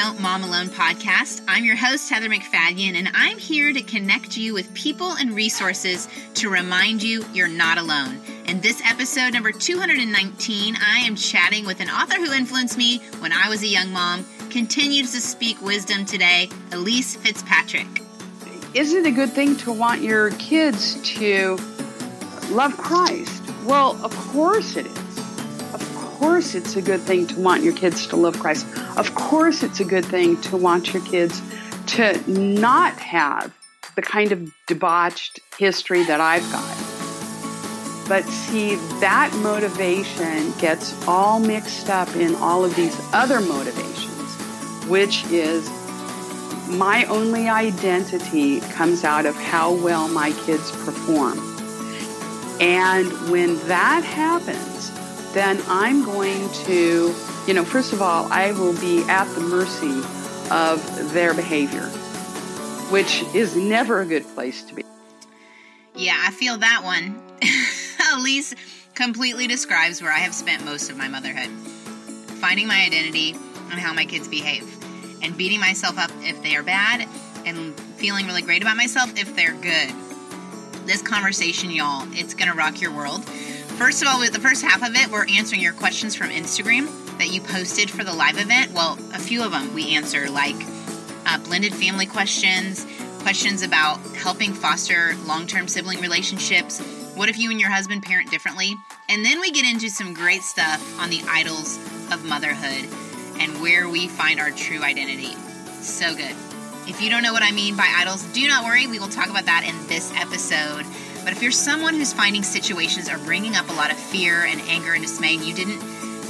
Don't Mom Alone podcast. I'm your host, Heather MacFadyen, and I'm here to connect you with people and resources to remind you you're not alone. In this episode, number 219, I am chatting with an author who influenced me when I was a young mom, continues to speak wisdom today, Elyse Fitzpatrick. Isn't it a good thing to want your kids to love Christ? Well, of course it is course it's a good thing to want your kids to love Christ. Of course it's a good thing to want your kids to not have the kind of debauched history that I've got. But see, that motivation gets all mixed up in all of these other motivations, which is my only identity comes out of how well my kids perform. And when that happens, then I'm going to, you know, first of all, I will be at the mercy of their behavior, which is never a good place to be. Yeah, I feel that one. Elyse completely describes where I have spent most of my motherhood finding my identity and how my kids behave, and beating myself up if they are bad, and feeling really great about myself if they're good. This conversation, y'all, it's gonna rock your world. First of all, with the first half of it, we're answering your questions from Instagram that you posted for the live event. Well, a few of them we answer, like uh, blended family questions, questions about helping foster long term sibling relationships. What if you and your husband parent differently? And then we get into some great stuff on the idols of motherhood and where we find our true identity. So good. If you don't know what I mean by idols, do not worry. We will talk about that in this episode. But if you're someone who's finding situations are bringing up a lot of fear and anger and dismay and you didn't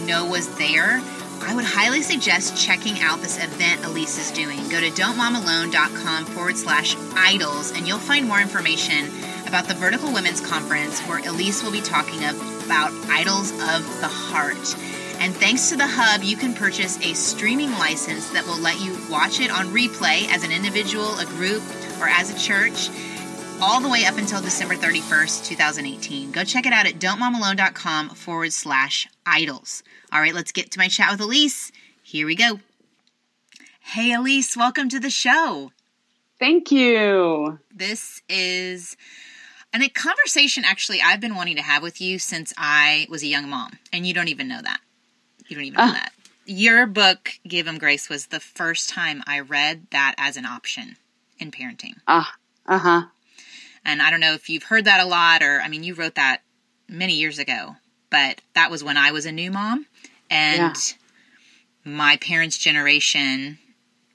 know was there, I would highly suggest checking out this event Elyse is doing. Go to don'tmomalone.com forward slash idols and you'll find more information about the Vertical Women's Conference where Elyse will be talking about idols of the heart. And thanks to the Hub, you can purchase a streaming license that will let you watch it on replay as an individual, a group, or as a church all the way up until December 31st, 2018. Go check it out at don'tmomalone.com forward slash idols. All right, let's get to my chat with Elyse. Here we go. Hey, Elyse, welcome to the show. Thank you. This is and a conversation actually I've been wanting to have with you since I was a young mom, and you don't even know that. You don't even know uh. that. Your book, Give Him Grace, was the first time I read that as an option in parenting. Ah, uh huh. And I don't know if you've heard that a lot, or I mean, you wrote that many years ago, but that was when I was a new mom. And yeah. my parents' generation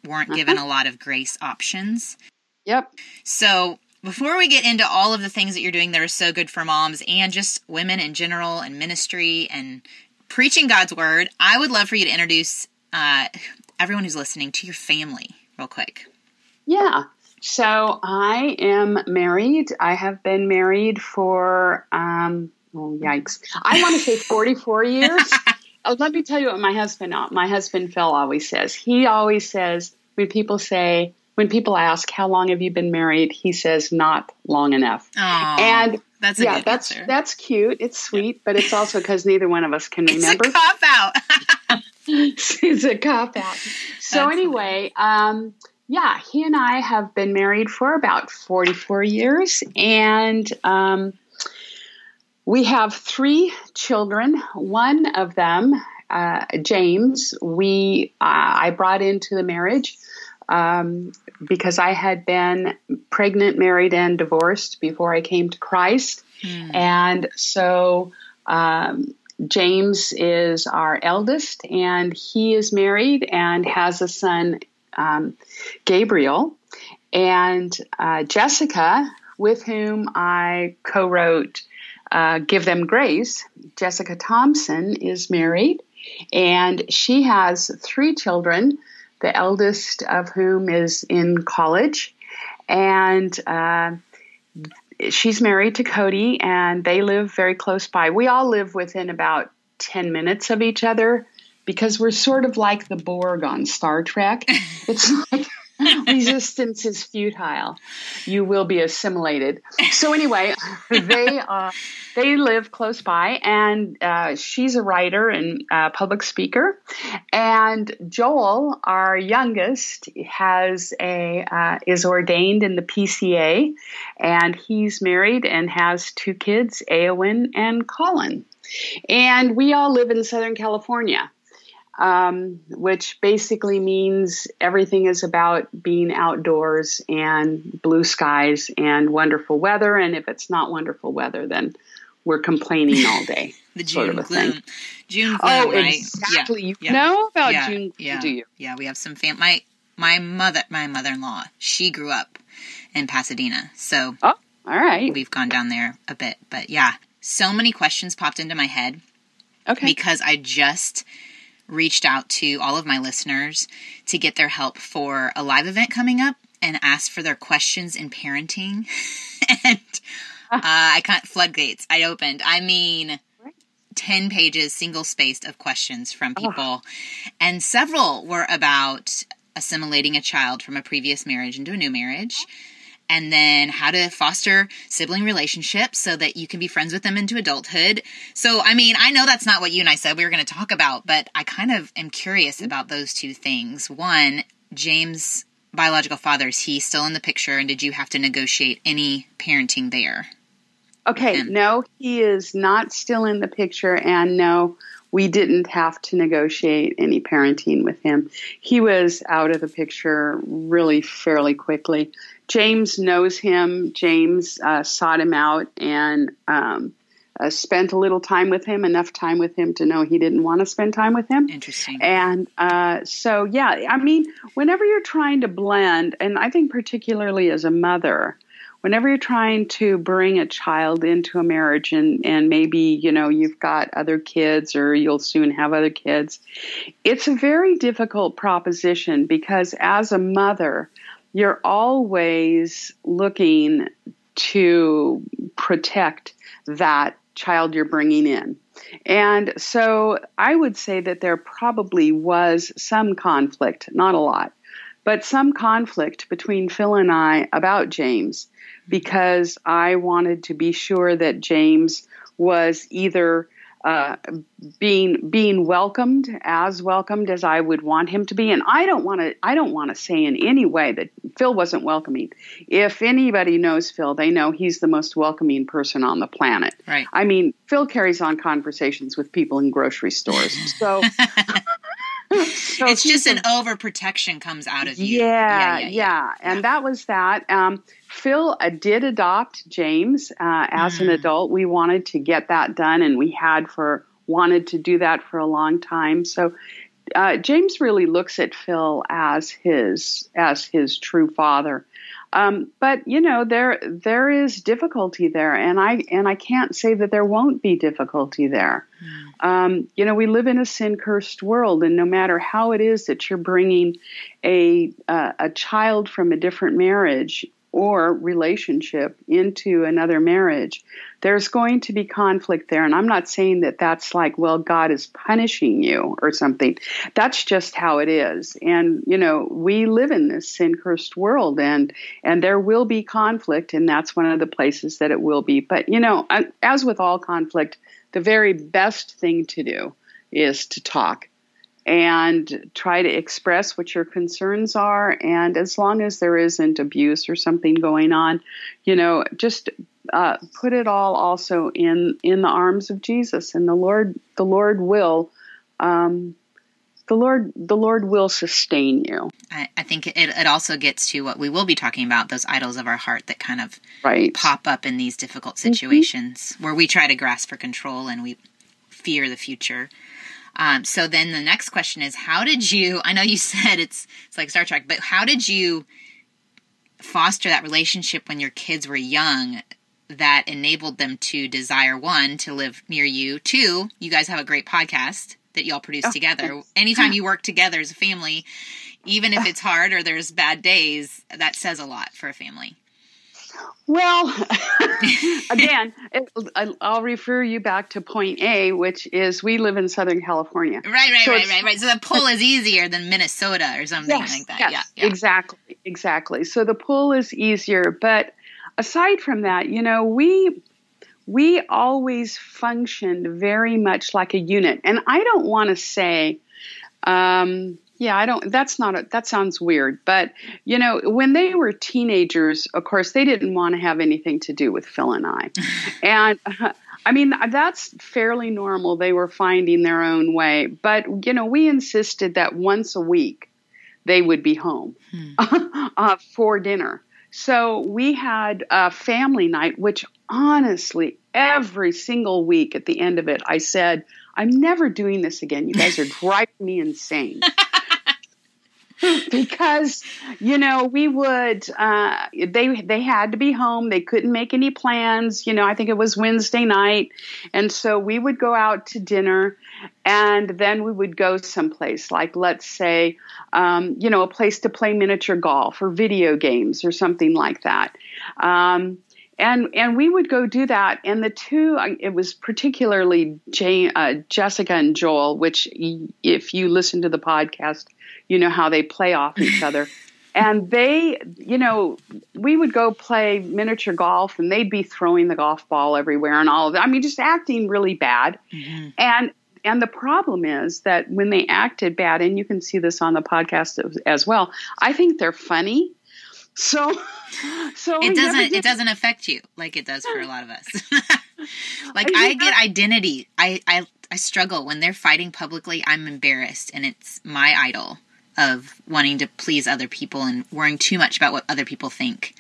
weren't uh-huh. given a lot of grace options. Yep. So before we get into all of the things that you're doing that are so good for moms and just women in general and ministry and preaching God's word, I would love for you to introduce uh, everyone who's listening to your family real quick. Yeah. So I am married. I have been married for, um, oh, yikes. I want to say 44 years. oh, let me tell you what my husband, my husband Phil always says. He always says, when people say, when people ask, how long have you been married? He says, not long enough. Aww, and that's yeah, that's, answer. that's cute. It's sweet, but it's also because neither one of us can remember. It's a cop out. it's a cop out. So that's anyway, um, yeah, he and I have been married for about 44 years, and um, we have three children. One of them, uh, James, we uh, I brought into the marriage um, because I had been pregnant, married, and divorced before I came to Christ, mm. and so. Um, James is our eldest, and he is married and has a son um, Gabriel, and uh, Jessica, with whom I co wrote uh, Give Them Grace. Jessica Thompson is married, and she has three children, the eldest of whom is in college. And uh, she's married to Cody, and they live very close by. We all live within about 10 minutes of each other because we're sort of like the Borg on Star Trek. It's like resistance is futile. You will be assimilated. So anyway, they uh, they live close by, and uh, she's a writer and uh, public speaker. And Joel, our youngest, has a uh, is ordained in the PCA, and he's married and has two kids, Eowyn and Colin. And we all live in Southern California um, which basically means everything is about being outdoors and blue skies and wonderful weather. And if it's not wonderful weather, then we're complaining all day. the June sort of gloom. Thing. June gloom, oh, right? exactly. Yeah. You yeah. know about yeah. June yeah. do you? Yeah, we have some fam. My my mother, my mother-in-law, she grew up in Pasadena, so oh, all right. We've gone down there a bit, but yeah, so many questions popped into my head. Okay. Because I just reached out to all of my listeners to get their help for a live event coming up and asked for their questions in parenting. and uh, I can't floodgates. I opened. I mean, 10 pages single spaced of questions from people. Oh. And several were about assimilating a child from a previous marriage into a new marriage and then how to foster sibling relationships so that you can be friends with them into adulthood. So, I mean, I know that's not what you and I said we were going to talk about, but I kind of am curious mm-hmm. about those two things. One, James' biological father, is he still in the picture, and did you have to negotiate any parenting there? Okay, no, he is not still in the picture, and no, we didn't have to negotiate any parenting with him. He was out of the picture really fairly quickly. James knows him. James uh, sought him out and um, uh, spent a little time with him, enough time with him to know he didn't want to spend time with him. Interesting. And uh, so, yeah, I mean, whenever you're trying to blend, and I think particularly as a mother, whenever you're trying to bring a child into a marriage and, and maybe you know you've got other kids or you'll soon have other kids it's a very difficult proposition because as a mother you're always looking to protect that child you're bringing in. And so I would say that there probably was some conflict, not a lot, but some conflict between Phil and I about James because I wanted to be sure that James was either uh, being being welcomed as welcomed as I would want him to be. And I don't want to I don't want to say in any way that Phil wasn't welcoming. If anybody knows Phil, they know he's the most welcoming person on the planet. Right. I mean, Phil carries on conversations with people in grocery stores. So so it's just an overprotection comes out of you. Yeah, yeah, yeah. yeah. And that was that. Um, Phil uh, did adopt James uh, as mm. an adult. We wanted to get that done, and we had for wanted to do that for a long time. So uh, James really looks at Phil as his as his true father. Um, but you know there there is difficulty there, and I and I can't say that there won't be difficulty there. Mm. Um, you know we live in a sin cursed world, and no matter how it is that you're bringing a uh, a child from a different marriage or relationship into another marriage, there's going to be conflict there. And I'm not saying that that's like, well, God is punishing you or something. That's just how it is. And, you know, we live in this sin cursed world and, and there will be conflict. And that's one of the places that it will be. But, you know, as with all conflict, the very best thing to do is to talk and try to express what your concerns are. And as long as there isn't abuse or something going on, you know, just uh, put it all also in in the arms of Jesus, and the Lord the Lord will. Um, the Lord, the Lord will sustain you. I, I think it, it also gets to what we will be talking about: those idols of our heart that kind of right. pop up in these difficult situations mm-hmm. where we try to grasp for control and we fear the future. Um, so then the next question is, how did you? I know you said it's it's like Star Trek, but how did you foster that relationship when your kids were young that enabled them to desire one to live near you? Two, you guys have a great podcast that y'all produce oh, together. Thanks. Anytime you work together as a family, even if it's hard or there's bad days, that says a lot for a family. Well, again, it, I'll refer you back to point A, which is we live in Southern California. Right, right, so right, right, right. So the pull is easier than Minnesota or something yes, like that. Yes, yeah, yeah, exactly, exactly. So the pull is easier, but aside from that, you know, we we always functioned very much like a unit. And I don't want to say, um, yeah, I don't. That's not. A, that sounds weird, but you know, when they were teenagers, of course, they didn't want to have anything to do with Phil and I, and uh, I mean that's fairly normal. They were finding their own way, but you know, we insisted that once a week they would be home hmm. uh, for dinner. So we had a family night, which honestly, every single week at the end of it, I said, I'm never doing this again. You guys are driving me insane. because you know we would uh, they they had to be home. They couldn't make any plans. You know i think it was wednesday night. And so we would go out to dinner and then we would go someplace like let's say um, you know a place to play miniature golf or video games or something like that. Um, and and we would go do that. And the two it was particularly Jane, uh, jessica and joel which if you listen to the podcast you know how they play off each other and they you know we would go play miniature golf and they'd be throwing the golf ball everywhere and all of that i mean just acting really bad mm-hmm. and and the problem is that when they acted bad and you can see this on the podcast as well i think they're funny so, so it doesn't it doesn't affect you like it does for a lot of us. like I, I get identity. I, I I struggle when they're fighting publicly. I'm embarrassed, and it's my idol of wanting to please other people and worrying too much about what other people think.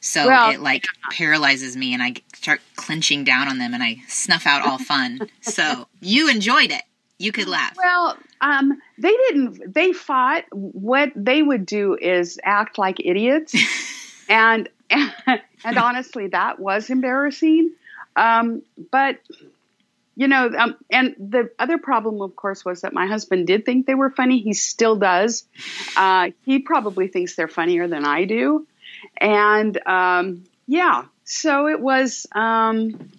So well, it like paralyzes me, and I start clenching down on them, and I snuff out all fun. so you enjoyed it. You could laugh. Well, um, they didn't. They fought. What they would do is act like idiots, and, and and honestly, that was embarrassing. Um, but you know, um, and the other problem, of course, was that my husband did think they were funny. He still does. Uh, he probably thinks they're funnier than I do, and um, yeah. So it was. Um,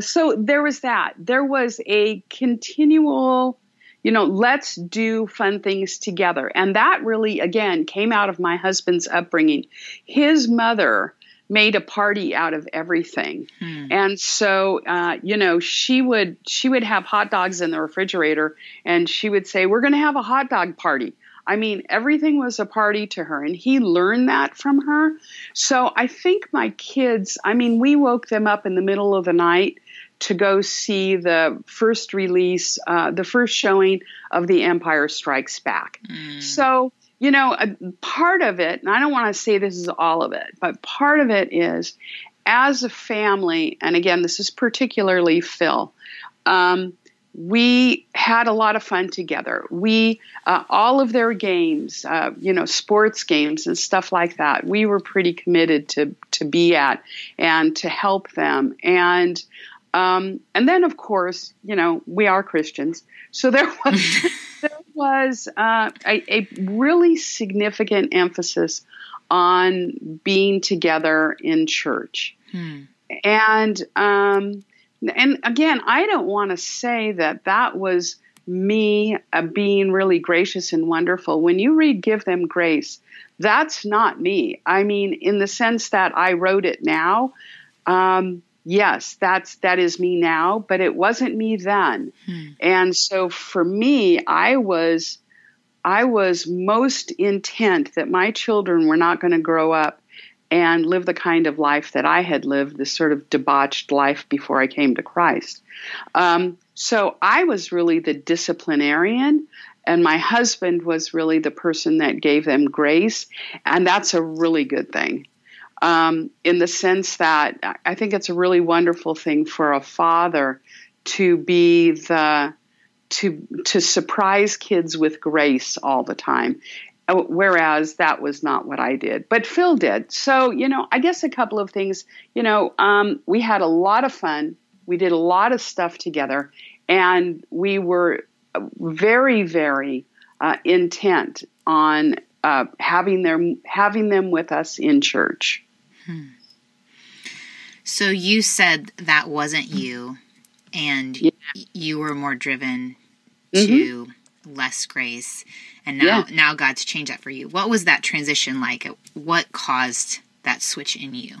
so there was that. There was a continual, you know, let's do fun things together. And that really, again, came out of my husband's upbringing. His mother made a party out of everything hmm. and so uh, you know she would she would have hot dogs in the refrigerator and she would say we're going to have a hot dog party I mean, everything was a party to her, and he learned that from her. So I think my kids, I mean, we woke them up in the middle of the night to go see the first release, uh, the first showing of The Empire Strikes Back. Mm. So, you know, part of it, and I don't want to say this is all of it, but part of it is as a family, and again, this is particularly Phil. Um, we had a lot of fun together. We, uh, all of their games, uh, you know, sports games and stuff like that, we were pretty committed to, to be at and to help them. And, um, and then of course, you know, we are Christians. So there was, was uh, a, a really significant emphasis on being together in church. Hmm. And, um, and again, I don't want to say that that was me uh, being really gracious and wonderful. When you read Give Them Grace, that's not me. I mean, in the sense that I wrote it now, um, yes, that's that is me now, but it wasn't me then. Hmm. And so for me, I was I was most intent that my children were not going to grow up and live the kind of life that I had lived, this sort of debauched life before I came to Christ. Um, so I was really the disciplinarian, and my husband was really the person that gave them grace, and that's a really good thing. Um, in the sense that I think it's a really wonderful thing for a father to be the to to surprise kids with grace all the time Oh, whereas that was not what I did, but Phil did. So, you know, I guess a couple of things. You know, um, we had a lot of fun. We did a lot of stuff together, and we were very, very uh, intent on uh, having them having them with us in church. Hmm. So you said that wasn't you, and yeah. you were more driven mm-hmm. to less grace and now yeah. now God's changed that for you. What was that transition like? What caused that switch in you?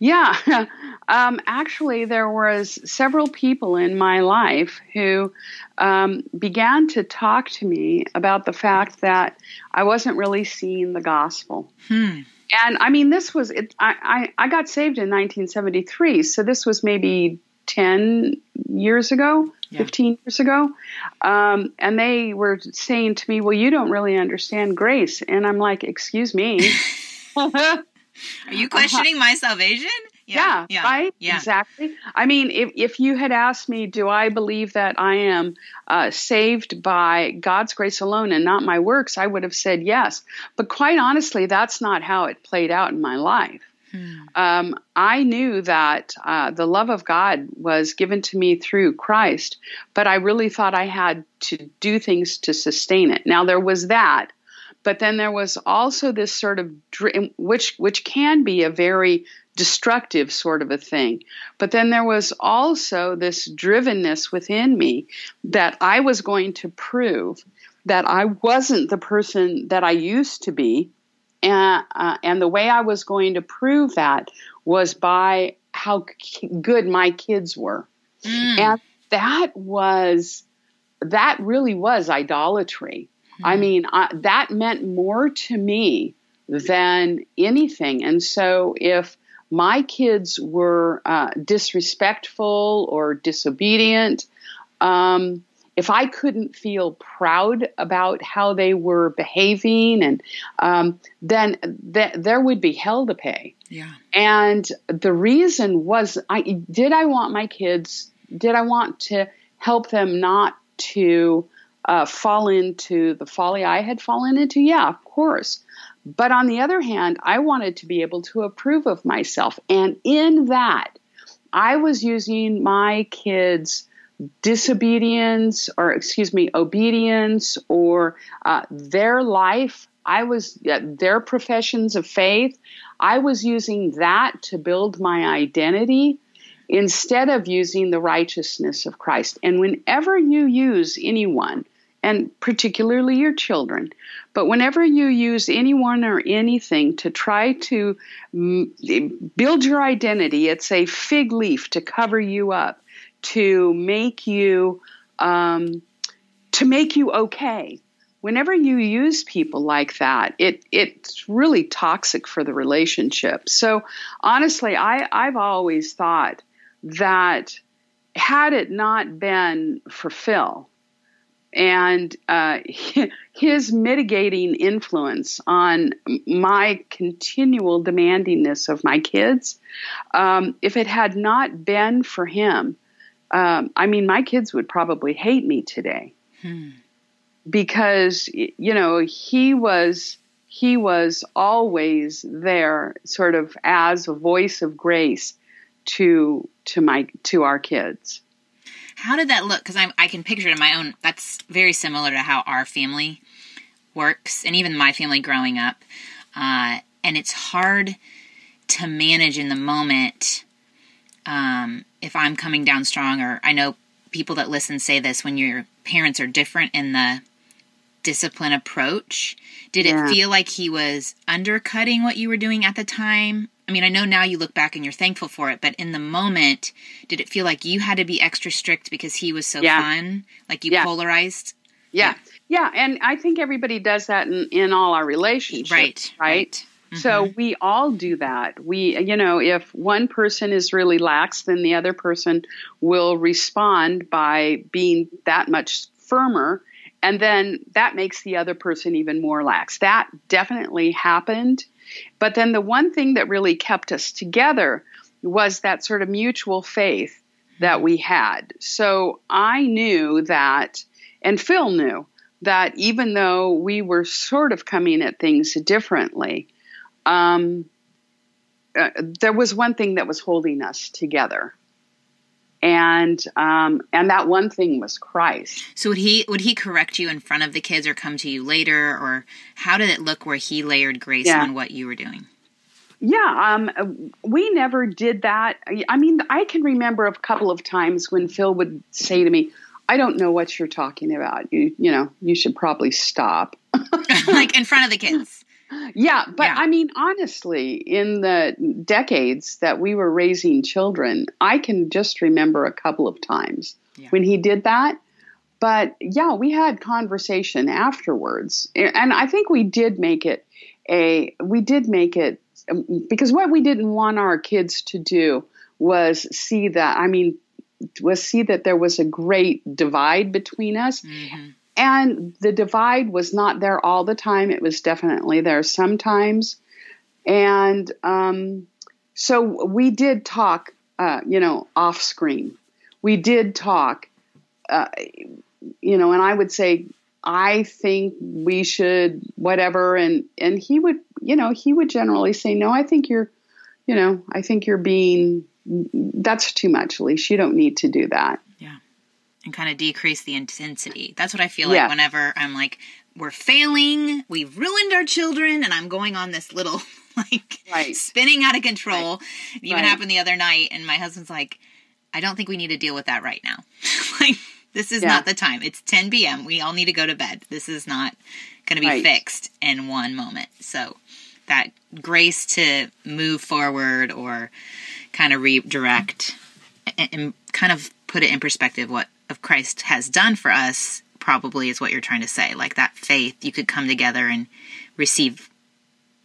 Yeah, um, actually, there was several people in my life who um, began to talk to me about the fact that I wasn't really seeing the gospel. Hmm. And I mean, this was it, I, I I got saved in 1973, so this was maybe 10 years ago. Yeah. 15 years ago. Um, and they were saying to me, Well, you don't really understand grace. And I'm like, Excuse me. Are you questioning uh-huh. my salvation? Yeah, yeah, right. Yeah. Exactly. I mean, if if you had asked me, do I believe that I am uh, saved by God's grace alone and not my works, I would have said yes. But quite honestly, that's not how it played out in my life. Hmm. Um, I knew that uh, the love of God was given to me through Christ, but I really thought I had to do things to sustain it. Now there was that, but then there was also this sort of which which can be a very destructive sort of a thing. But then there was also this drivenness within me that I was going to prove that I wasn't the person that I used to be. And, uh, and the way I was going to prove that was by how good my kids were. Mm. And that was, that really was idolatry. I mm-hmm. mean, I, that meant more to me than anything. And so if my kids were uh, disrespectful or disobedient, um, if I couldn't feel proud about how they were behaving, and um, then th- there would be hell to pay. Yeah. And the reason was, I did I want my kids? Did I want to help them not to uh, fall into the folly I had fallen into? Yeah, of course. But on the other hand, I wanted to be able to approve of myself. And in that, I was using my kids' disobedience or, excuse me, obedience or uh, their life. I was uh, their professions of faith. I was using that to build my identity instead of using the righteousness of Christ. And whenever you use anyone, and particularly your children. But whenever you use anyone or anything to try to build your identity, it's a fig leaf to cover you up, to make you um, to make you okay. Whenever you use people like that, it it's really toxic for the relationship. So honestly, I I've always thought that had it not been for Phil, and uh, his mitigating influence on my continual demandingness of my kids. Um, if it had not been for him, um, I mean, my kids would probably hate me today hmm. because you know he was he was always there, sort of as a voice of grace to to my to our kids. How did that look? Because I I can picture it in my own. That's very similar to how our family works, and even my family growing up. Uh, and it's hard to manage in the moment um, if I'm coming down strong. Or I know people that listen say this when your parents are different in the discipline approach. Did it feel like he was undercutting what you were doing at the time? I mean, I know now you look back and you're thankful for it, but in the moment, did it feel like you had to be extra strict because he was so yeah. fun? Like you yeah. polarized? Yeah. yeah. Yeah. And I think everybody does that in, in all our relationships. Right. Right. right. Mm-hmm. So we all do that. We, you know, if one person is really lax, then the other person will respond by being that much firmer. And then that makes the other person even more lax. That definitely happened but then the one thing that really kept us together was that sort of mutual faith that we had. So I knew that, and Phil knew that even though we were sort of coming at things differently, um, uh, there was one thing that was holding us together and um, and that one thing was Christ. So would he would he correct you in front of the kids or come to you later, or how did it look where he layered grace yeah. on what you were doing? Yeah, um, we never did that. I mean, I can remember a couple of times when Phil would say to me, "I don't know what you're talking about. You you know, you should probably stop." like in front of the kids. Yeah, but yeah. I mean, honestly, in the decades that we were raising children, I can just remember a couple of times yeah. when he did that. But yeah, we had conversation afterwards, and I think we did make it a we did make it because what we didn't want our kids to do was see that. I mean, was see that there was a great divide between us. Mm-hmm. And the divide was not there all the time. It was definitely there sometimes. And um, so we did talk, uh, you know, off screen. We did talk, uh, you know, and I would say, I think we should whatever. And, and he would, you know, he would generally say, no, I think you're, you know, I think you're being that's too much, Elyse. You don't need to do that. And kind of decrease the intensity. That's what I feel like yeah. whenever I'm like, we're failing, we've ruined our children, and I'm going on this little like right. spinning out of control. Right. It even right. happened the other night, and my husband's like, I don't think we need to deal with that right now. like, this is yeah. not the time. It's 10 p.m. We all need to go to bed. This is not going to be fixed in one moment. So, that grace to move forward or kind of redirect and, and kind of put it in perspective what of Christ has done for us probably is what you're trying to say. Like that faith you could come together and receive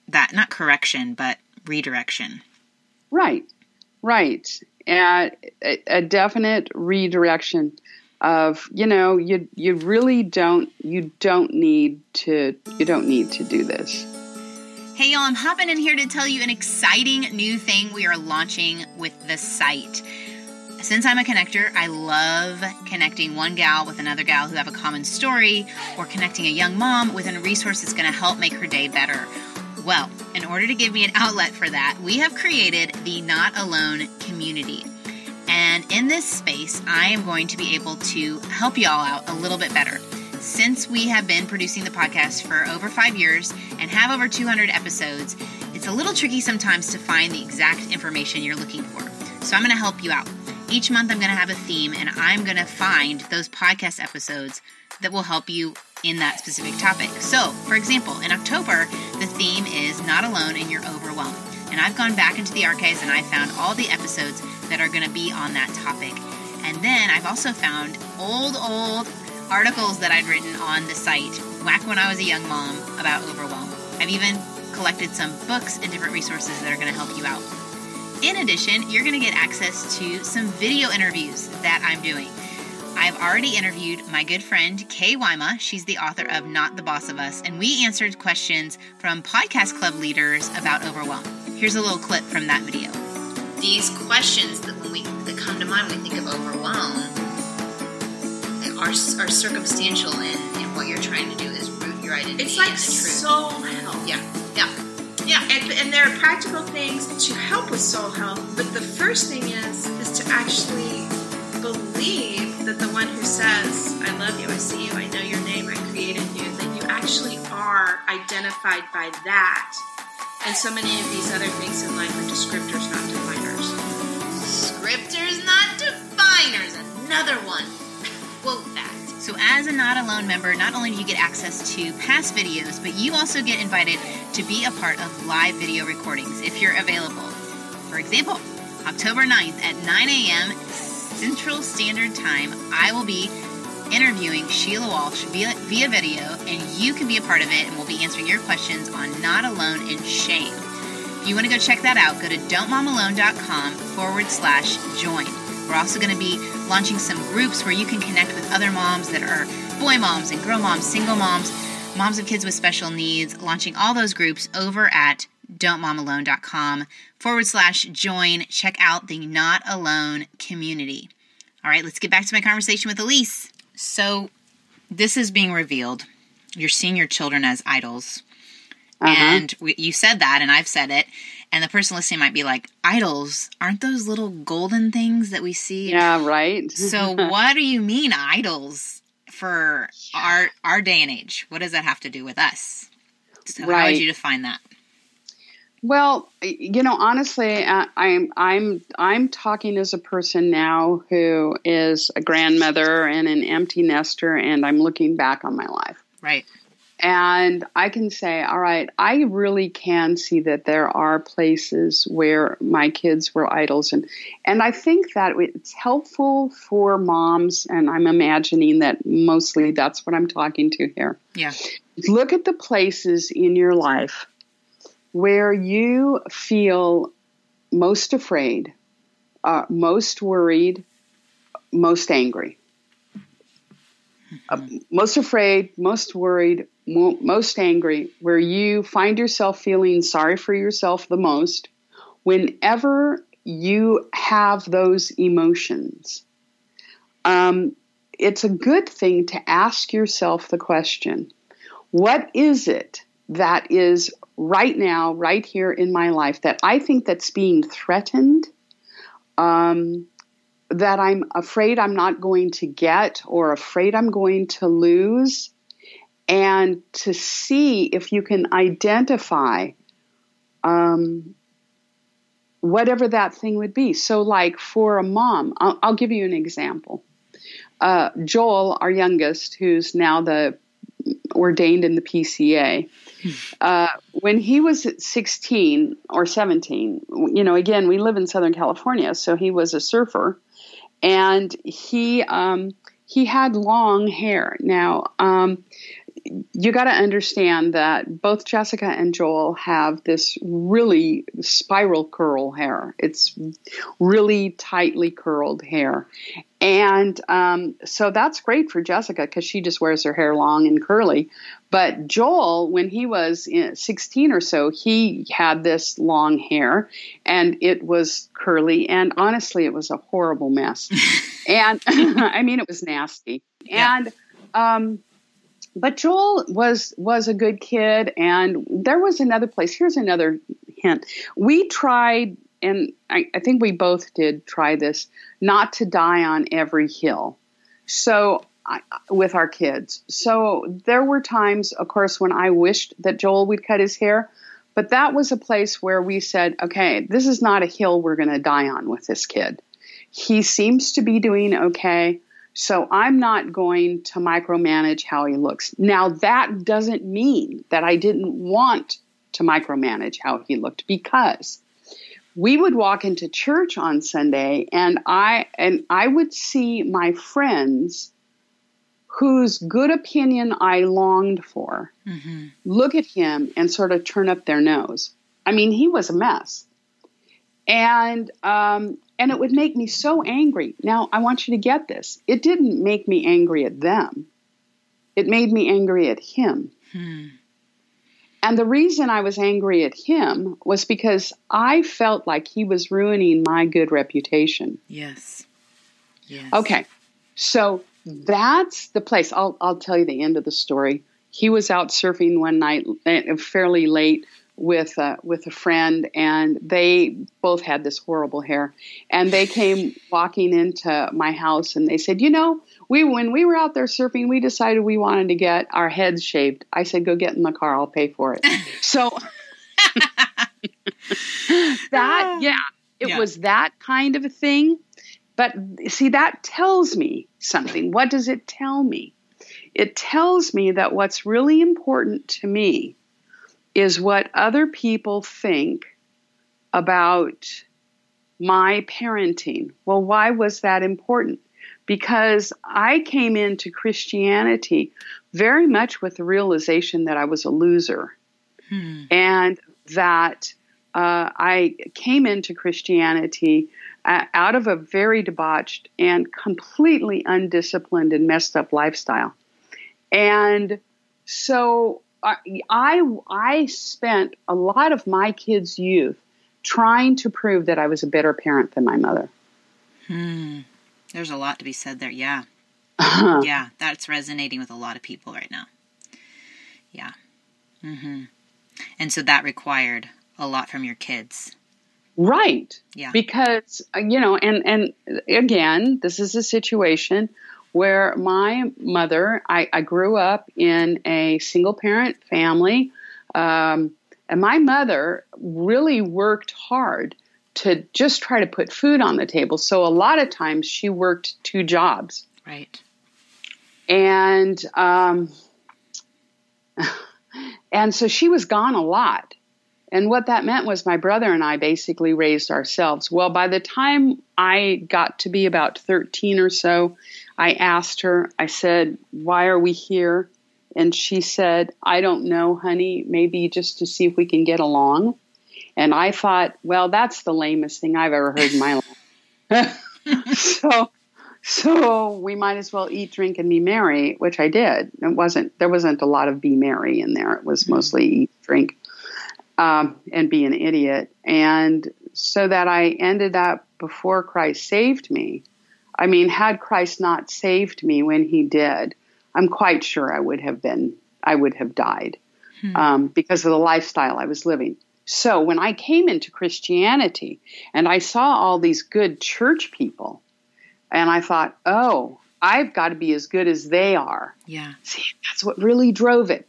that not correction but redirection. Right. Right. A, a definite redirection of you know you you really don't you don't need to you don't need to do this. Hey y'all, I'm hopping in here to tell you an exciting new thing we are launching with the site. Since I'm a connector, I love connecting one gal with another gal who have a common story or connecting a young mom with a resource that's going to help make her day better. Well, in order to give me an outlet for that, we have created the Not Alone community. And in this space, I am going to be able to help y'all out a little bit better. Since we have been producing the podcast for over five years and have over 200 episodes, it's a little tricky sometimes to find the exact information you're looking for. So I'm going to help you out. Each month, I'm going to have a theme and I'm going to find those podcast episodes that will help you in that specific topic. So, for example, in October, the theme is Not Alone in Your Overwhelm. And I've gone back into the archives and I found all the episodes that are going to be on that topic. And then I've also found old, old articles that I'd written on the site back when I was a young mom about overwhelm. I've even collected some books and different resources that are going to help you out. In addition, you're going to get access to some video interviews that I'm doing. I've already interviewed my good friend Kay Wyma. She's the author of Not the Boss of Us, and we answered questions from podcast club leaders about overwhelm. Here's a little clip from that video. These questions that when we that come to mind when we think of overwhelm are, are circumstantial and, in what you're trying to do is root your identity. It's like soul health. Yeah, yeah, yeah. And, and there are practical things to help with soul health, but the first thing is is to actually believe that the one who says, "I love you, I see you, I know your name, I created you," that you actually are identified by that. And so many of these other things in life are descriptors, not definers. Scriptors, not definers. Another one quote that. So, as a Not Alone member, not only do you get access to past videos, but you also get invited to be a part of live video recordings if you're available. For example, October 9th at 9 a.m. Central Standard Time, I will be interviewing Sheila Walsh via, via video, and you can be a part of it, and we'll be answering your questions on Not Alone in Shame. If you want to go check that out, go to don'tmomalone.com forward slash join. We're also going to be launching some groups where you can connect with other moms that are boy moms and girl moms, single moms, moms of kids with special needs, launching all those groups over at don'tmomalone.com forward slash join. Check out the Not Alone community. All right, let's get back to my conversation with Elyse. So, this is being revealed. You're seeing your children as idols. Uh-huh. And we, you said that, and I've said it. And the person listening might be like, idols, aren't those little golden things that we see? Yeah, right. so what do you mean idols for yeah. our our day and age? What does that have to do with us? So right. how would you define that? Well, you know, honestly, uh, I'm I'm I'm talking as a person now who is a grandmother and an empty nester, and I'm looking back on my life. Right. And I can say, all right, I really can see that there are places where my kids were idols. And, and I think that it's helpful for moms, and I'm imagining that mostly that's what I'm talking to here. Yeah. Look at the places in your life where you feel most afraid, uh, most worried, most angry. Uh, most afraid, most worried, most angry, where you find yourself feeling sorry for yourself the most, whenever you have those emotions, um, it's a good thing to ask yourself the question what is it that is right now, right here in my life, that I think that's being threatened? Um, that I'm afraid I'm not going to get or afraid I'm going to lose, and to see if you can identify um, whatever that thing would be. So, like for a mom, I'll, I'll give you an example. Uh, Joel, our youngest, who's now the ordained in the PCA, uh, when he was 16 or 17, you know, again, we live in Southern California, so he was a surfer and he um, he had long hair. Now, um, you got to understand that both Jessica and Joel have this really spiral curl hair. It's really tightly curled hair. And um, so that's great for Jessica because she just wears her hair long and curly. But Joel, when he was 16 or so, he had this long hair and it was curly. And honestly, it was a horrible mess. and I mean, it was nasty. Yeah. And, um, but Joel was was a good kid, and there was another place. Here's another hint. We tried, and I, I think we both did try this, not to die on every hill. So I, with our kids. So there were times, of course, when I wished that Joel would cut his hair, but that was a place where we said, okay, this is not a hill we're going to die on with this kid. He seems to be doing okay. So I'm not going to micromanage how he looks. Now, that doesn't mean that I didn't want to micromanage how he looked because we would walk into church on Sunday and I and I would see my friends whose good opinion I longed for mm-hmm. look at him and sort of turn up their nose. I mean, he was a mess. And um, and it would make me so angry. Now, I want you to get this. It didn't make me angry at them. It made me angry at him. Hmm. And the reason I was angry at him was because I felt like he was ruining my good reputation. Yes. Yes. Okay. So that's the place. I'll, I'll tell you the end of the story. He was out surfing one night, eh, fairly late, with uh, with a friend, and they both had this horrible hair. And they came walking into my house, and they said, "You know, we when we were out there surfing, we decided we wanted to get our heads shaved." I said, "Go get in the car. I'll pay for it." so that, yeah, it yeah. was that kind of a thing. But see, that tells me something. What does it tell me? It tells me that what's really important to me is what other people think about my parenting. Well, why was that important? Because I came into Christianity very much with the realization that I was a loser hmm. and that uh, I came into Christianity uh, out of a very debauched and completely undisciplined and messed up lifestyle. And so I, I, spent a lot of my kids' youth trying to prove that I was a better parent than my mother. Hmm. There's a lot to be said there. Yeah. Uh-huh. Yeah, that's resonating with a lot of people right now. Yeah. Mm-hmm. And so that required a lot from your kids. Right. Yeah. Because uh, you know, and and again, this is a situation where my mother, I, I grew up in a single parent family, um, and my mother really worked hard to just try to put food on the table. So a lot of times she worked two jobs. Right. And um, and so she was gone a lot. And what that meant was my brother and I basically raised ourselves. Well, by the time I got to be about 13 or so, I asked her, I said, Why are we here? And she said, I don't know, honey, maybe just to see if we can get along. And I thought, well, that's the lamest thing I've ever heard in my life. so, so we might as well eat, drink, and be merry, which I did. It wasn't there wasn't a lot of be merry in there. It was mm-hmm. mostly eat, drink, um, and be an idiot. And so that I ended up before Christ saved me. I mean, had Christ not saved me when He did, I'm quite sure I would have been I would have died hmm. um, because of the lifestyle I was living. So when I came into Christianity and I saw all these good church people, and I thought, oh, I've got to be as good as they are. Yeah. See, that's what really drove it.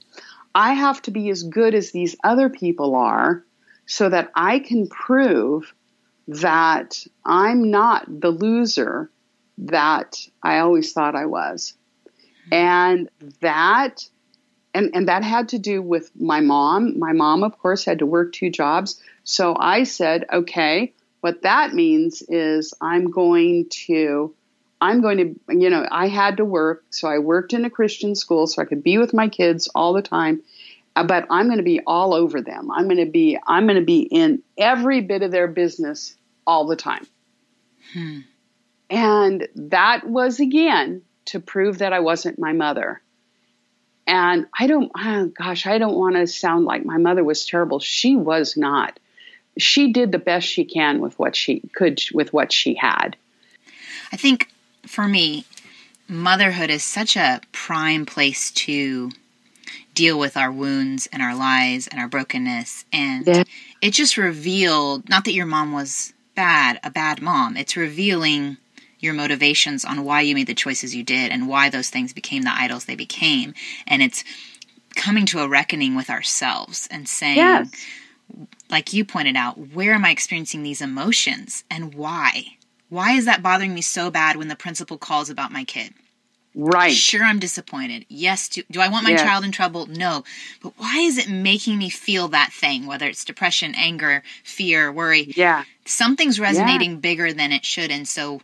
I have to be as good as these other people are so that I can prove that I'm not the loser that I always thought I was. And that and, and that had to do with my mom. My mom, of course, had to work two jobs. So I said, okay, what that means is I'm going to, I'm going to, you know, I had to work. So I worked in a Christian school so I could be with my kids all the time. Uh, but I'm going to be all over them. I'm going to be, I'm going to be in every bit of their business all the time. Hmm. And that was again to prove that I wasn't my mother. And I don't, oh gosh, I don't want to sound like my mother was terrible. She was not. She did the best she can with what she could, with what she had. I think for me, motherhood is such a prime place to deal with our wounds and our lies and our brokenness. And yeah. it just revealed, not that your mom was bad, a bad mom, it's revealing your motivations on why you made the choices you did and why those things became the idols they became. And it's coming to a reckoning with ourselves and saying, yes. like you pointed out, where am I experiencing these emotions and why? Why is that bothering me so bad when the principal calls about my kid? Right. Sure, I'm disappointed. Yes. Do, do I want my yes. child in trouble? No. But why is it making me feel that thing, whether it's depression, anger, fear, worry? Yeah. Something's resonating yeah. bigger than it should. And so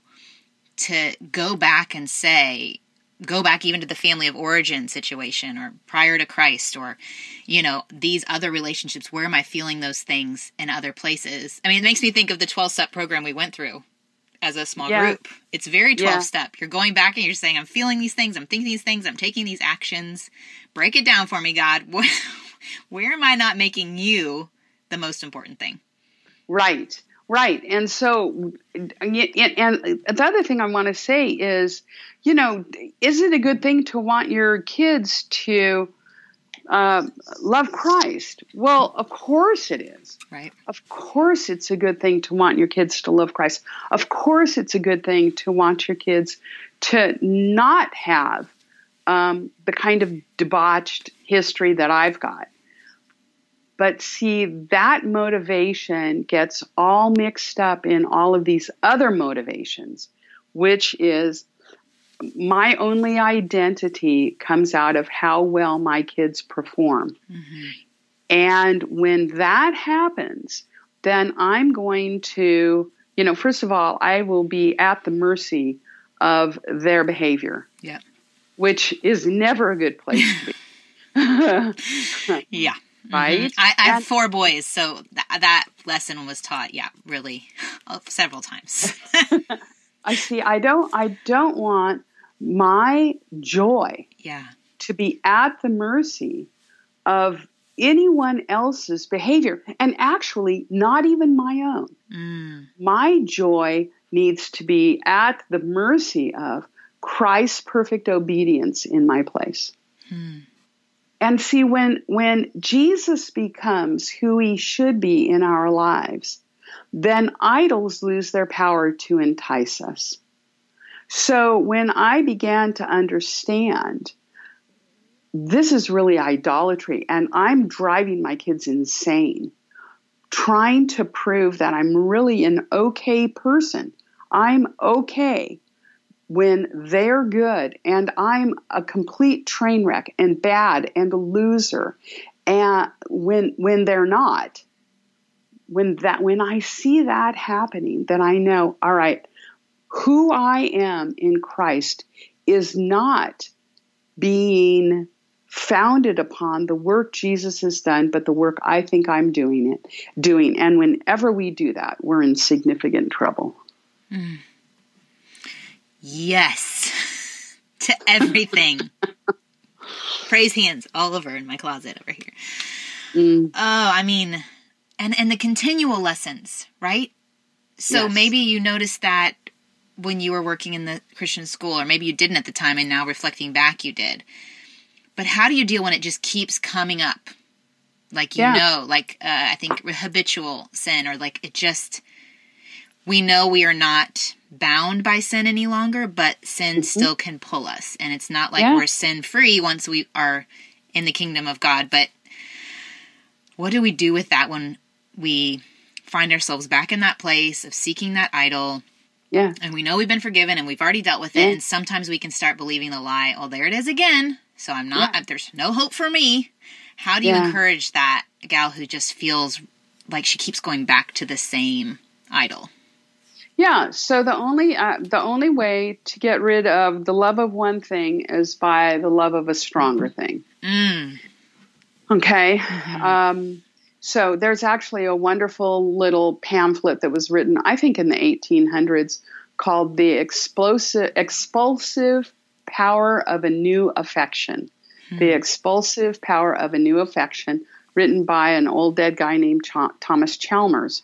to go back and say, go back even to the family of origin situation or prior to Christ or, you know, these other relationships, where am I feeling those things in other places? I mean, it makes me think of the 12 step program we went through as a small yeah. group. It's very 12 yeah. step. You're going back and you're saying, I'm feeling these things, I'm thinking these things, I'm taking these actions. Break it down for me, God. where am I not making you the most important thing? Right. Right. And so, and the other thing I want to say is, you know, is it a good thing to want your kids to uh, love Christ? Well, of course it is. Right. Of course it's a good thing to want your kids to love Christ. Of course it's a good thing to want your kids to not have um, the kind of debauched history that I've got. But see, that motivation gets all mixed up in all of these other motivations, which is my only identity comes out of how well my kids perform. Mm-hmm. And when that happens, then I'm going to, you know, first of all, I will be at the mercy of their behavior. Yeah. Which is never a good place to be. yeah. Mm-hmm. right? Mm-hmm. I, I, have four boys, so th- that lesson was taught. Yeah, really, oh, several times. I see. I don't. I don't want my joy. Yeah. To be at the mercy of anyone else's behavior, and actually, not even my own. Mm. My joy needs to be at the mercy of Christ's perfect obedience in my place. Hmm. And see, when, when Jesus becomes who he should be in our lives, then idols lose their power to entice us. So when I began to understand this is really idolatry and I'm driving my kids insane, trying to prove that I'm really an okay person, I'm okay, when they're good and I'm a complete train wreck and bad and a loser and when when they're not when that when I see that happening then I know all right who I am in Christ is not being founded upon the work Jesus has done, but the work I think I'm doing it doing. And whenever we do that, we're in significant trouble. Mm. Yes. to everything. Praise hands all over in my closet over here. Mm. Oh, I mean, and and the continual lessons, right? So yes. maybe you noticed that when you were working in the Christian school, or maybe you didn't at the time, and now reflecting back, you did. But how do you deal when it just keeps coming up? Like you yeah. know, like uh, I think habitual sin, or like it just we know we are not bound by sin any longer, but sin mm-hmm. still can pull us. And it's not like yeah. we're sin free once we are in the kingdom of God. But what do we do with that when we find ourselves back in that place of seeking that idol? Yeah. And we know we've been forgiven and we've already dealt with it. Yeah. And sometimes we can start believing the lie. Oh, there it is again. So I'm not, yeah. there's no hope for me. How do you yeah. encourage that gal who just feels like she keeps going back to the same idol? Yeah, so the only uh, the only way to get rid of the love of one thing is by the love of a stronger thing. Mm. Okay. Mm-hmm. Um, so there's actually a wonderful little pamphlet that was written, I think, in the 1800s, called "The Explosive Expulsive Power of a New Affection." Mm-hmm. The Expulsive Power of a New Affection, written by an old dead guy named Ch- Thomas Chalmers.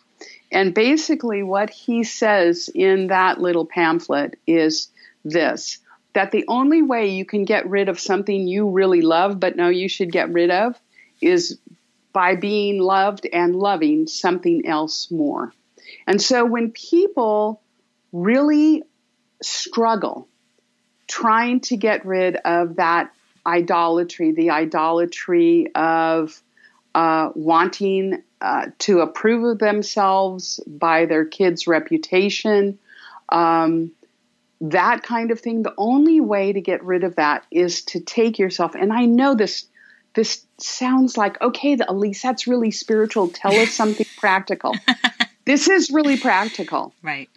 And basically, what he says in that little pamphlet is this that the only way you can get rid of something you really love but know you should get rid of is by being loved and loving something else more. And so when people really struggle trying to get rid of that idolatry, the idolatry of uh, wanting uh, to approve of themselves by their kids' reputation, um, that kind of thing. The only way to get rid of that is to take yourself. And I know this. This sounds like okay, Elyse. That's really spiritual. Tell us something practical. This is really practical. Right.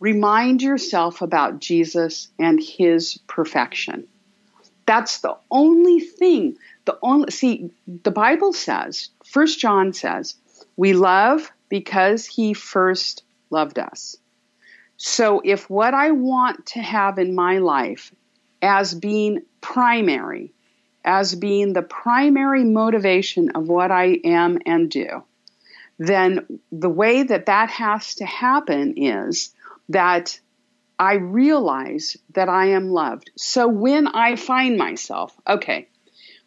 Remind yourself about Jesus and His perfection. That's the only thing. The only see the Bible says. First John says we love because he first loved us. So if what I want to have in my life as being primary, as being the primary motivation of what I am and do, then the way that that has to happen is that I realize that I am loved. So when I find myself, okay,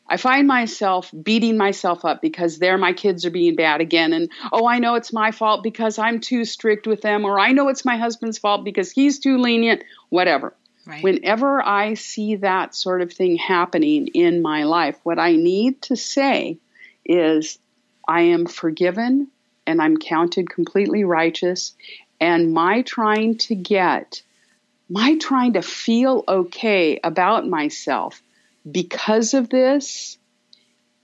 I find myself beating myself up because there my kids are being bad again. And oh, I know it's my fault because I'm too strict with them, or I know it's my husband's fault because he's too lenient, whatever. Right. Whenever I see that sort of thing happening in my life, what I need to say is, I am forgiven and I'm counted completely righteous. And my trying to get, my trying to feel okay about myself because of this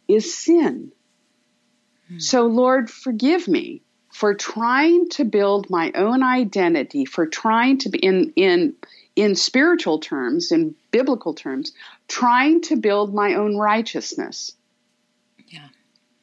is sin. Hmm. So, Lord, forgive me for trying to build my own identity, for trying to be in, in, in spiritual terms, in biblical terms, trying to build my own righteousness. Yeah.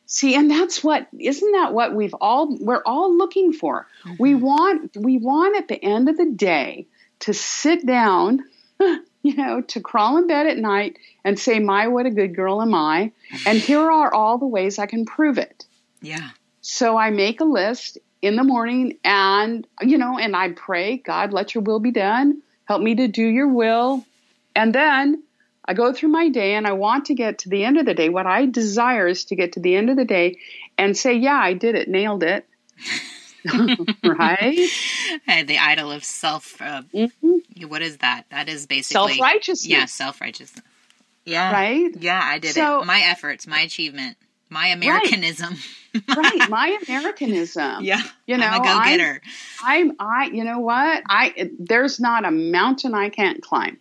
See, and that's what isn't that what we've all we're all looking for. Mm-hmm. We want we want at the end of the day to sit down you know, to crawl in bed at night and say, My, what a good girl am I? And here are all the ways I can prove it. Yeah. So I make a list in the morning and, you know, and I pray, God, let your will be done. Help me to do your will. And then I go through my day and I want to get to the end of the day. What I desire is to get to the end of the day and say, Yeah, I did it, nailed it. right? And the idol of self. Uh, mm-hmm. What is that? That is basically self righteousness. Yeah, self righteousness. Yeah. Right? Yeah, I did so, it. My efforts, my achievement, My Americanism. Right, right. my Americanism. Yeah, you know, I'm a go-getter. I'm, I'm, I, you know what? I there's not a mountain I can't climb.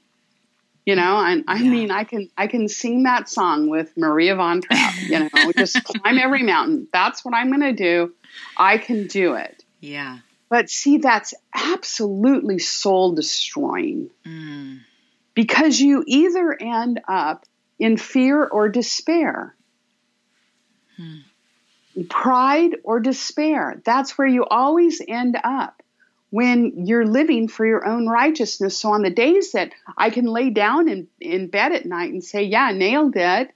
You know, and I yeah. mean, I can I can sing that song with Maria von Trapp. You know, just climb every mountain. That's what I'm going to do. I can do it. Yeah. But see, that's absolutely soul destroying. Mm. Because you either end up in fear or despair. Hmm. Pride or despair. That's where you always end up when you're living for your own righteousness. So on the days that I can lay down in, in bed at night and say, Yeah, nailed it,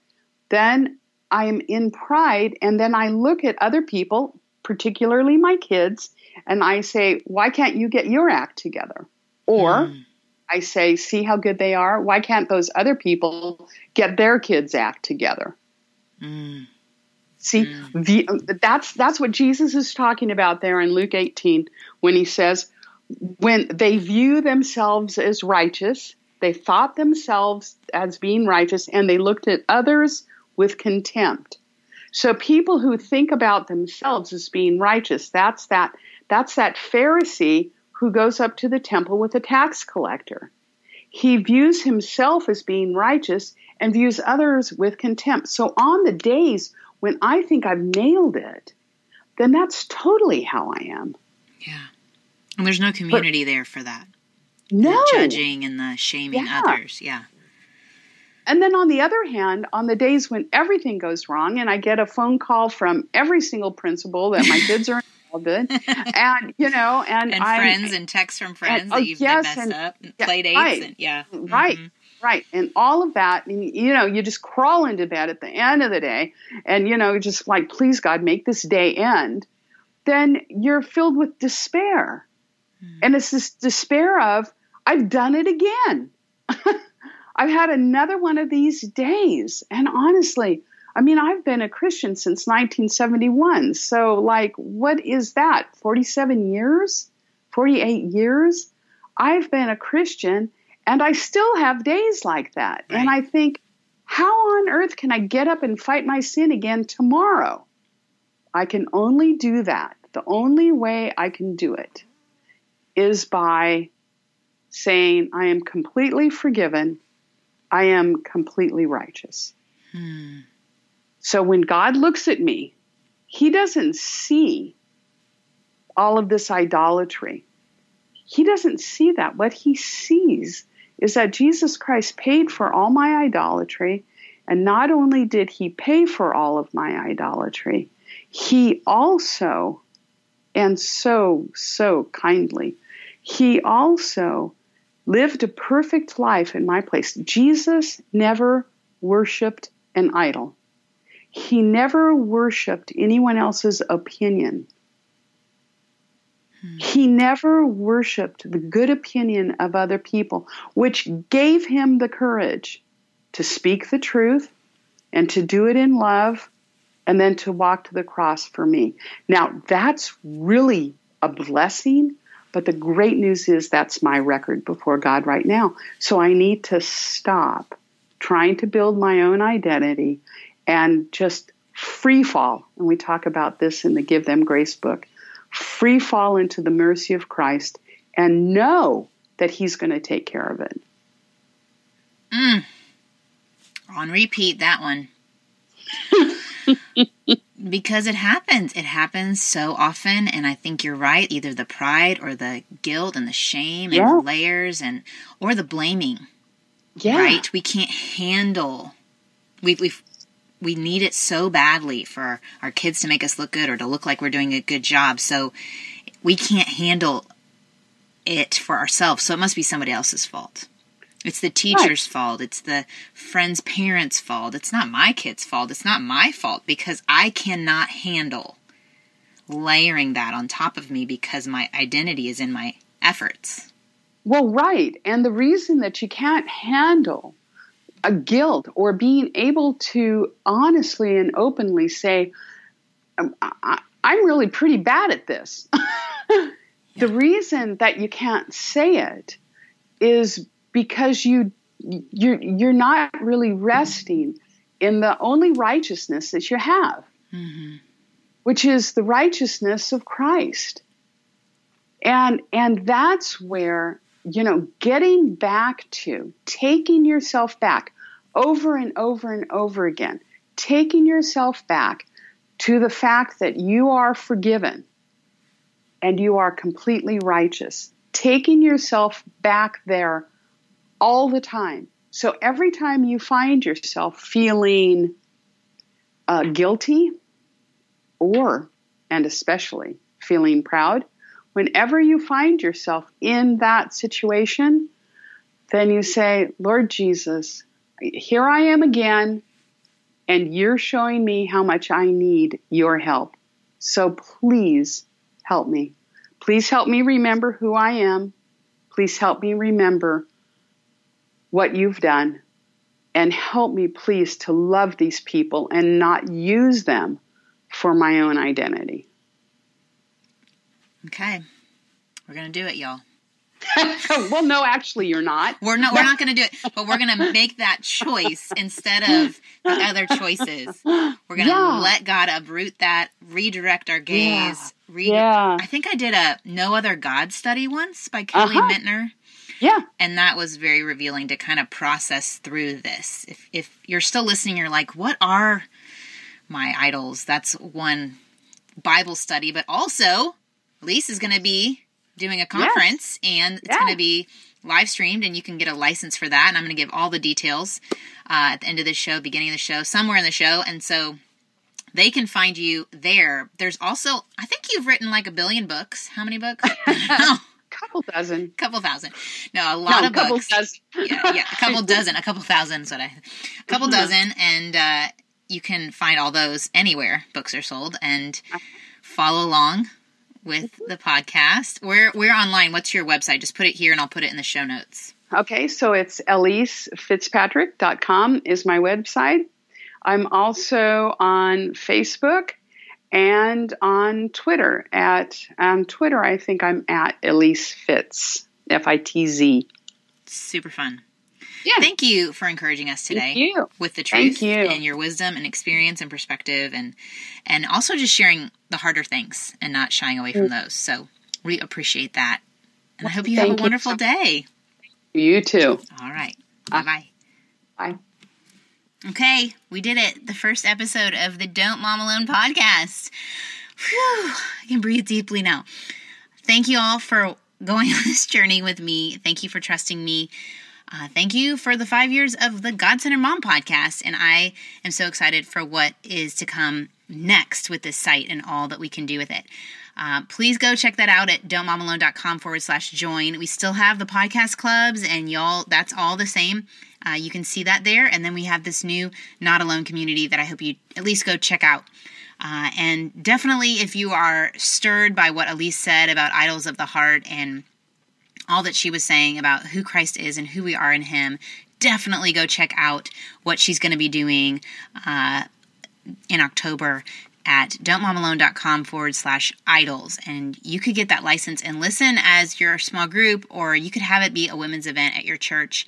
then I'm in pride. And then I look at other people, particularly my kids, and I say, Why can't you get your act together? Or mm. I say, See how good they are? Why can't those other people get their kids' act together? Mm. See, mm. the, that's that's what Jesus is talking about there in Luke 18 when he says, when they view themselves as righteous, they thought themselves as being righteous, and they looked at others with contempt. So people who think about themselves as being righteous, that's that that's that Pharisee who goes up to the temple with a tax collector. He views himself as being righteous and views others with contempt. So on the days when I think I've nailed it, then that's totally how I am. Yeah. And there's no community but, there for that. No. The judging and the shaming yeah. others. Yeah. And then on the other hand, on the days when everything goes wrong and I get a phone call from every single principal that my kids are involved in, and you know, and, and friends and texts from friends and, that oh, you've yes, messed up, and play dates, right, and yeah, right. Mm-hmm. Right. And all of that, and, you know, you just crawl into bed at the end of the day and, you know, just like, please, God, make this day end. Then you're filled with despair. Mm. And it's this despair of, I've done it again. I've had another one of these days. And honestly, I mean, I've been a Christian since 1971. So, like, what is that? 47 years? 48 years? I've been a Christian and I still have days like that. Right. And I think, how on earth can I get up and fight my sin again tomorrow? I can only do that. The only way I can do it is by saying, I am completely forgiven. I am completely righteous. Hmm. So when God looks at me, he doesn't see all of this idolatry. He doesn't see that. What he sees is that Jesus Christ paid for all my idolatry. And not only did he pay for all of my idolatry, he also, and so, so kindly, he also lived a perfect life in my place. Jesus never worshiped an idol. He never worshiped anyone else's opinion. Hmm. He never worshiped the good opinion of other people, which gave him the courage to speak the truth and to do it in love and then to walk to the cross for me. Now, that's really a blessing, but the great news is that's my record before God right now. So I need to stop trying to build my own identity and just free fall. And we talk about this in the Give Them Grace book free fall into the mercy of Christ and know that He's going to take care of it. Mm. On repeat, that one. because it happens. It happens so often, and I think you're right. Either the pride or the guilt and the shame yeah. and the layers and or the blaming. Yeah. Right? We can't handle. We've we've we need it so badly for our kids to make us look good or to look like we're doing a good job. So we can't handle it for ourselves. So it must be somebody else's fault. It's the teacher's right. fault. It's the friend's parents' fault. It's not my kid's fault. It's not my fault because I cannot handle layering that on top of me because my identity is in my efforts. Well, right. And the reason that you can't handle a guilt or being able to honestly and openly say, um, I, am really pretty bad at this. yeah. The reason that you can't say it is because you you're you're not really resting in the only righteousness that you have, mm-hmm. which is the righteousness of Christ. And and that's where, you know, getting back to taking yourself back over and over and over again, taking yourself back to the fact that you are forgiven and you are completely righteous, taking yourself back there all the time. So every time you find yourself feeling uh, guilty or, and especially, feeling proud, whenever you find yourself in that situation, then you say, Lord Jesus, here I am again, and you're showing me how much I need your help. So please help me. Please help me remember who I am. Please help me remember what you've done. And help me, please, to love these people and not use them for my own identity. Okay. We're going to do it, y'all. well, no, actually, you're not. We're not. We're not going to do it, but we're going to make that choice instead of the other choices. We're going to yeah. let God uproot that, redirect our gaze. Yeah. Read, yeah. I think I did a No Other God study once by Kelly uh-huh. Minter. Yeah. And that was very revealing to kind of process through this. If if you're still listening, you're like, what are my idols? That's one Bible study, but also Elyse is going to be doing a conference yes. and it's yeah. going to be live streamed and you can get a license for that and i'm going to give all the details uh, at the end of the show beginning of the show somewhere in the show and so they can find you there there's also i think you've written like a billion books how many books no couple dozen couple thousand no a lot no, of couple books dozen. yeah yeah a couple dozen a couple thousand is what i a couple uh-huh. dozen and uh, you can find all those anywhere books are sold and uh-huh. follow along with the podcast. We're we're online. What's your website? Just put it here and I'll put it in the show notes. Okay, so it's elysefitzpatrick.com is my website. I'm also on Facebook and on Twitter at on Twitter I think I'm at Elyse Fitz F I T Z. Super fun. Yeah. Thank you for encouraging us today with the truth you. and your wisdom and experience and perspective and and also just sharing the harder things and not shying away from mm. those. So we appreciate that. And I hope you have a wonderful you. day. You too. All right. Uh, bye bye. Bye. Okay, we did it. The first episode of the Don't Mom Alone podcast. Whew, I can breathe deeply now. Thank you all for going on this journey with me. Thank you for trusting me. Uh, thank you for the five years of the God Centered Mom podcast. And I am so excited for what is to come next with this site and all that we can do with it. Uh, please go check that out at don'tmomalone.com forward slash join. We still have the podcast clubs, and y'all, that's all the same. Uh, you can see that there. And then we have this new Not Alone community that I hope you at least go check out. Uh, and definitely, if you are stirred by what Elyse said about idols of the heart and all that she was saying about who Christ is and who we are in Him, definitely go check out what she's going to be doing uh, in October at don'tmomalone.com forward slash idols. And you could get that license and listen as your small group, or you could have it be a women's event at your church.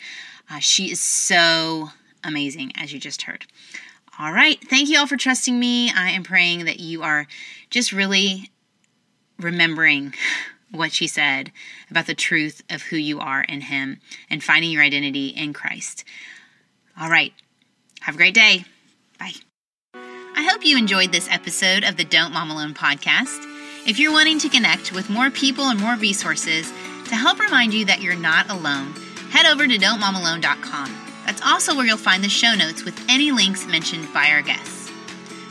Uh, she is so amazing, as you just heard. All right. Thank you all for trusting me. I am praying that you are just really remembering what she said about the truth of who you are in Him and finding your identity in Christ. All right. Have a great day. Bye. I hope you enjoyed this episode of the Don't Mom Alone podcast. If you're wanting to connect with more people and more resources to help remind you that you're not alone, head over to don'tmomalone.com. That's also where you'll find the show notes with any links mentioned by our guests.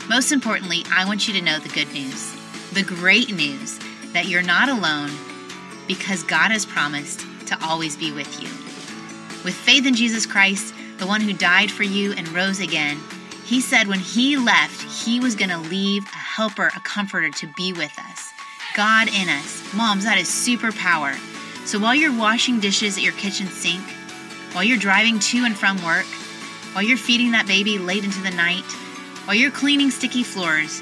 Most importantly, I want you to know the good news, the great news that you're not alone because God has promised to always be with you. With faith in Jesus Christ, the one who died for you and rose again, he said when he left, he was going to leave a helper, a comforter to be with us. God in us. Moms, that is superpower. So while you're washing dishes at your kitchen sink, while you're driving to and from work, while you're feeding that baby late into the night, while you're cleaning sticky floors,